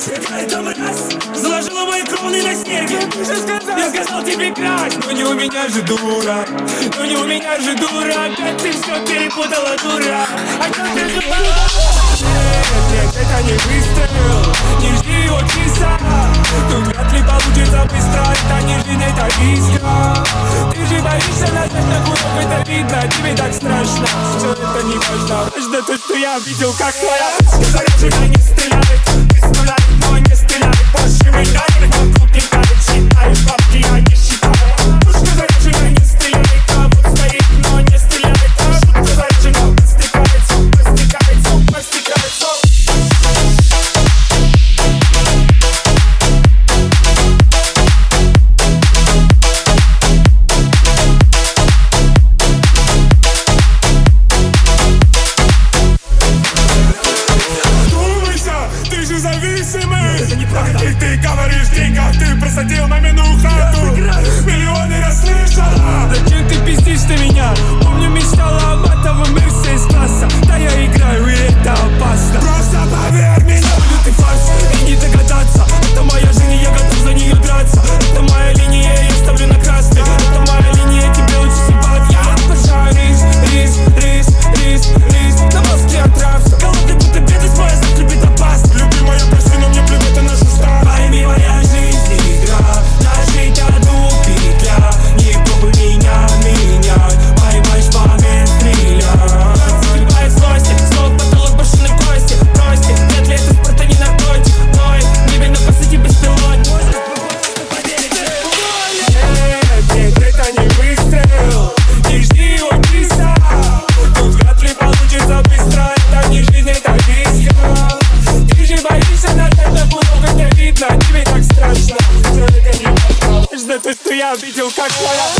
Какая там раз заложила мои кроны на снеге. Я сказал тебе красть, но не у меня же дура. Но не у меня же дура, опять ты все перепутала, дура. А что ты думала? Нет, нет, это не выстрел, не жди его часа. Тут вряд ли получится быстро, это не жизнь, это риска. Ты же боишься нажать на курок, это видно, тебе так страшно. Все это не важно, важно то, что я видел, как твоя что не стреляет, ты стреляет Больше меня же зависимый Это неправда И ты говоришь деньгах, ты просадил мамину хату. Миллионы расслышала moja, widzą jak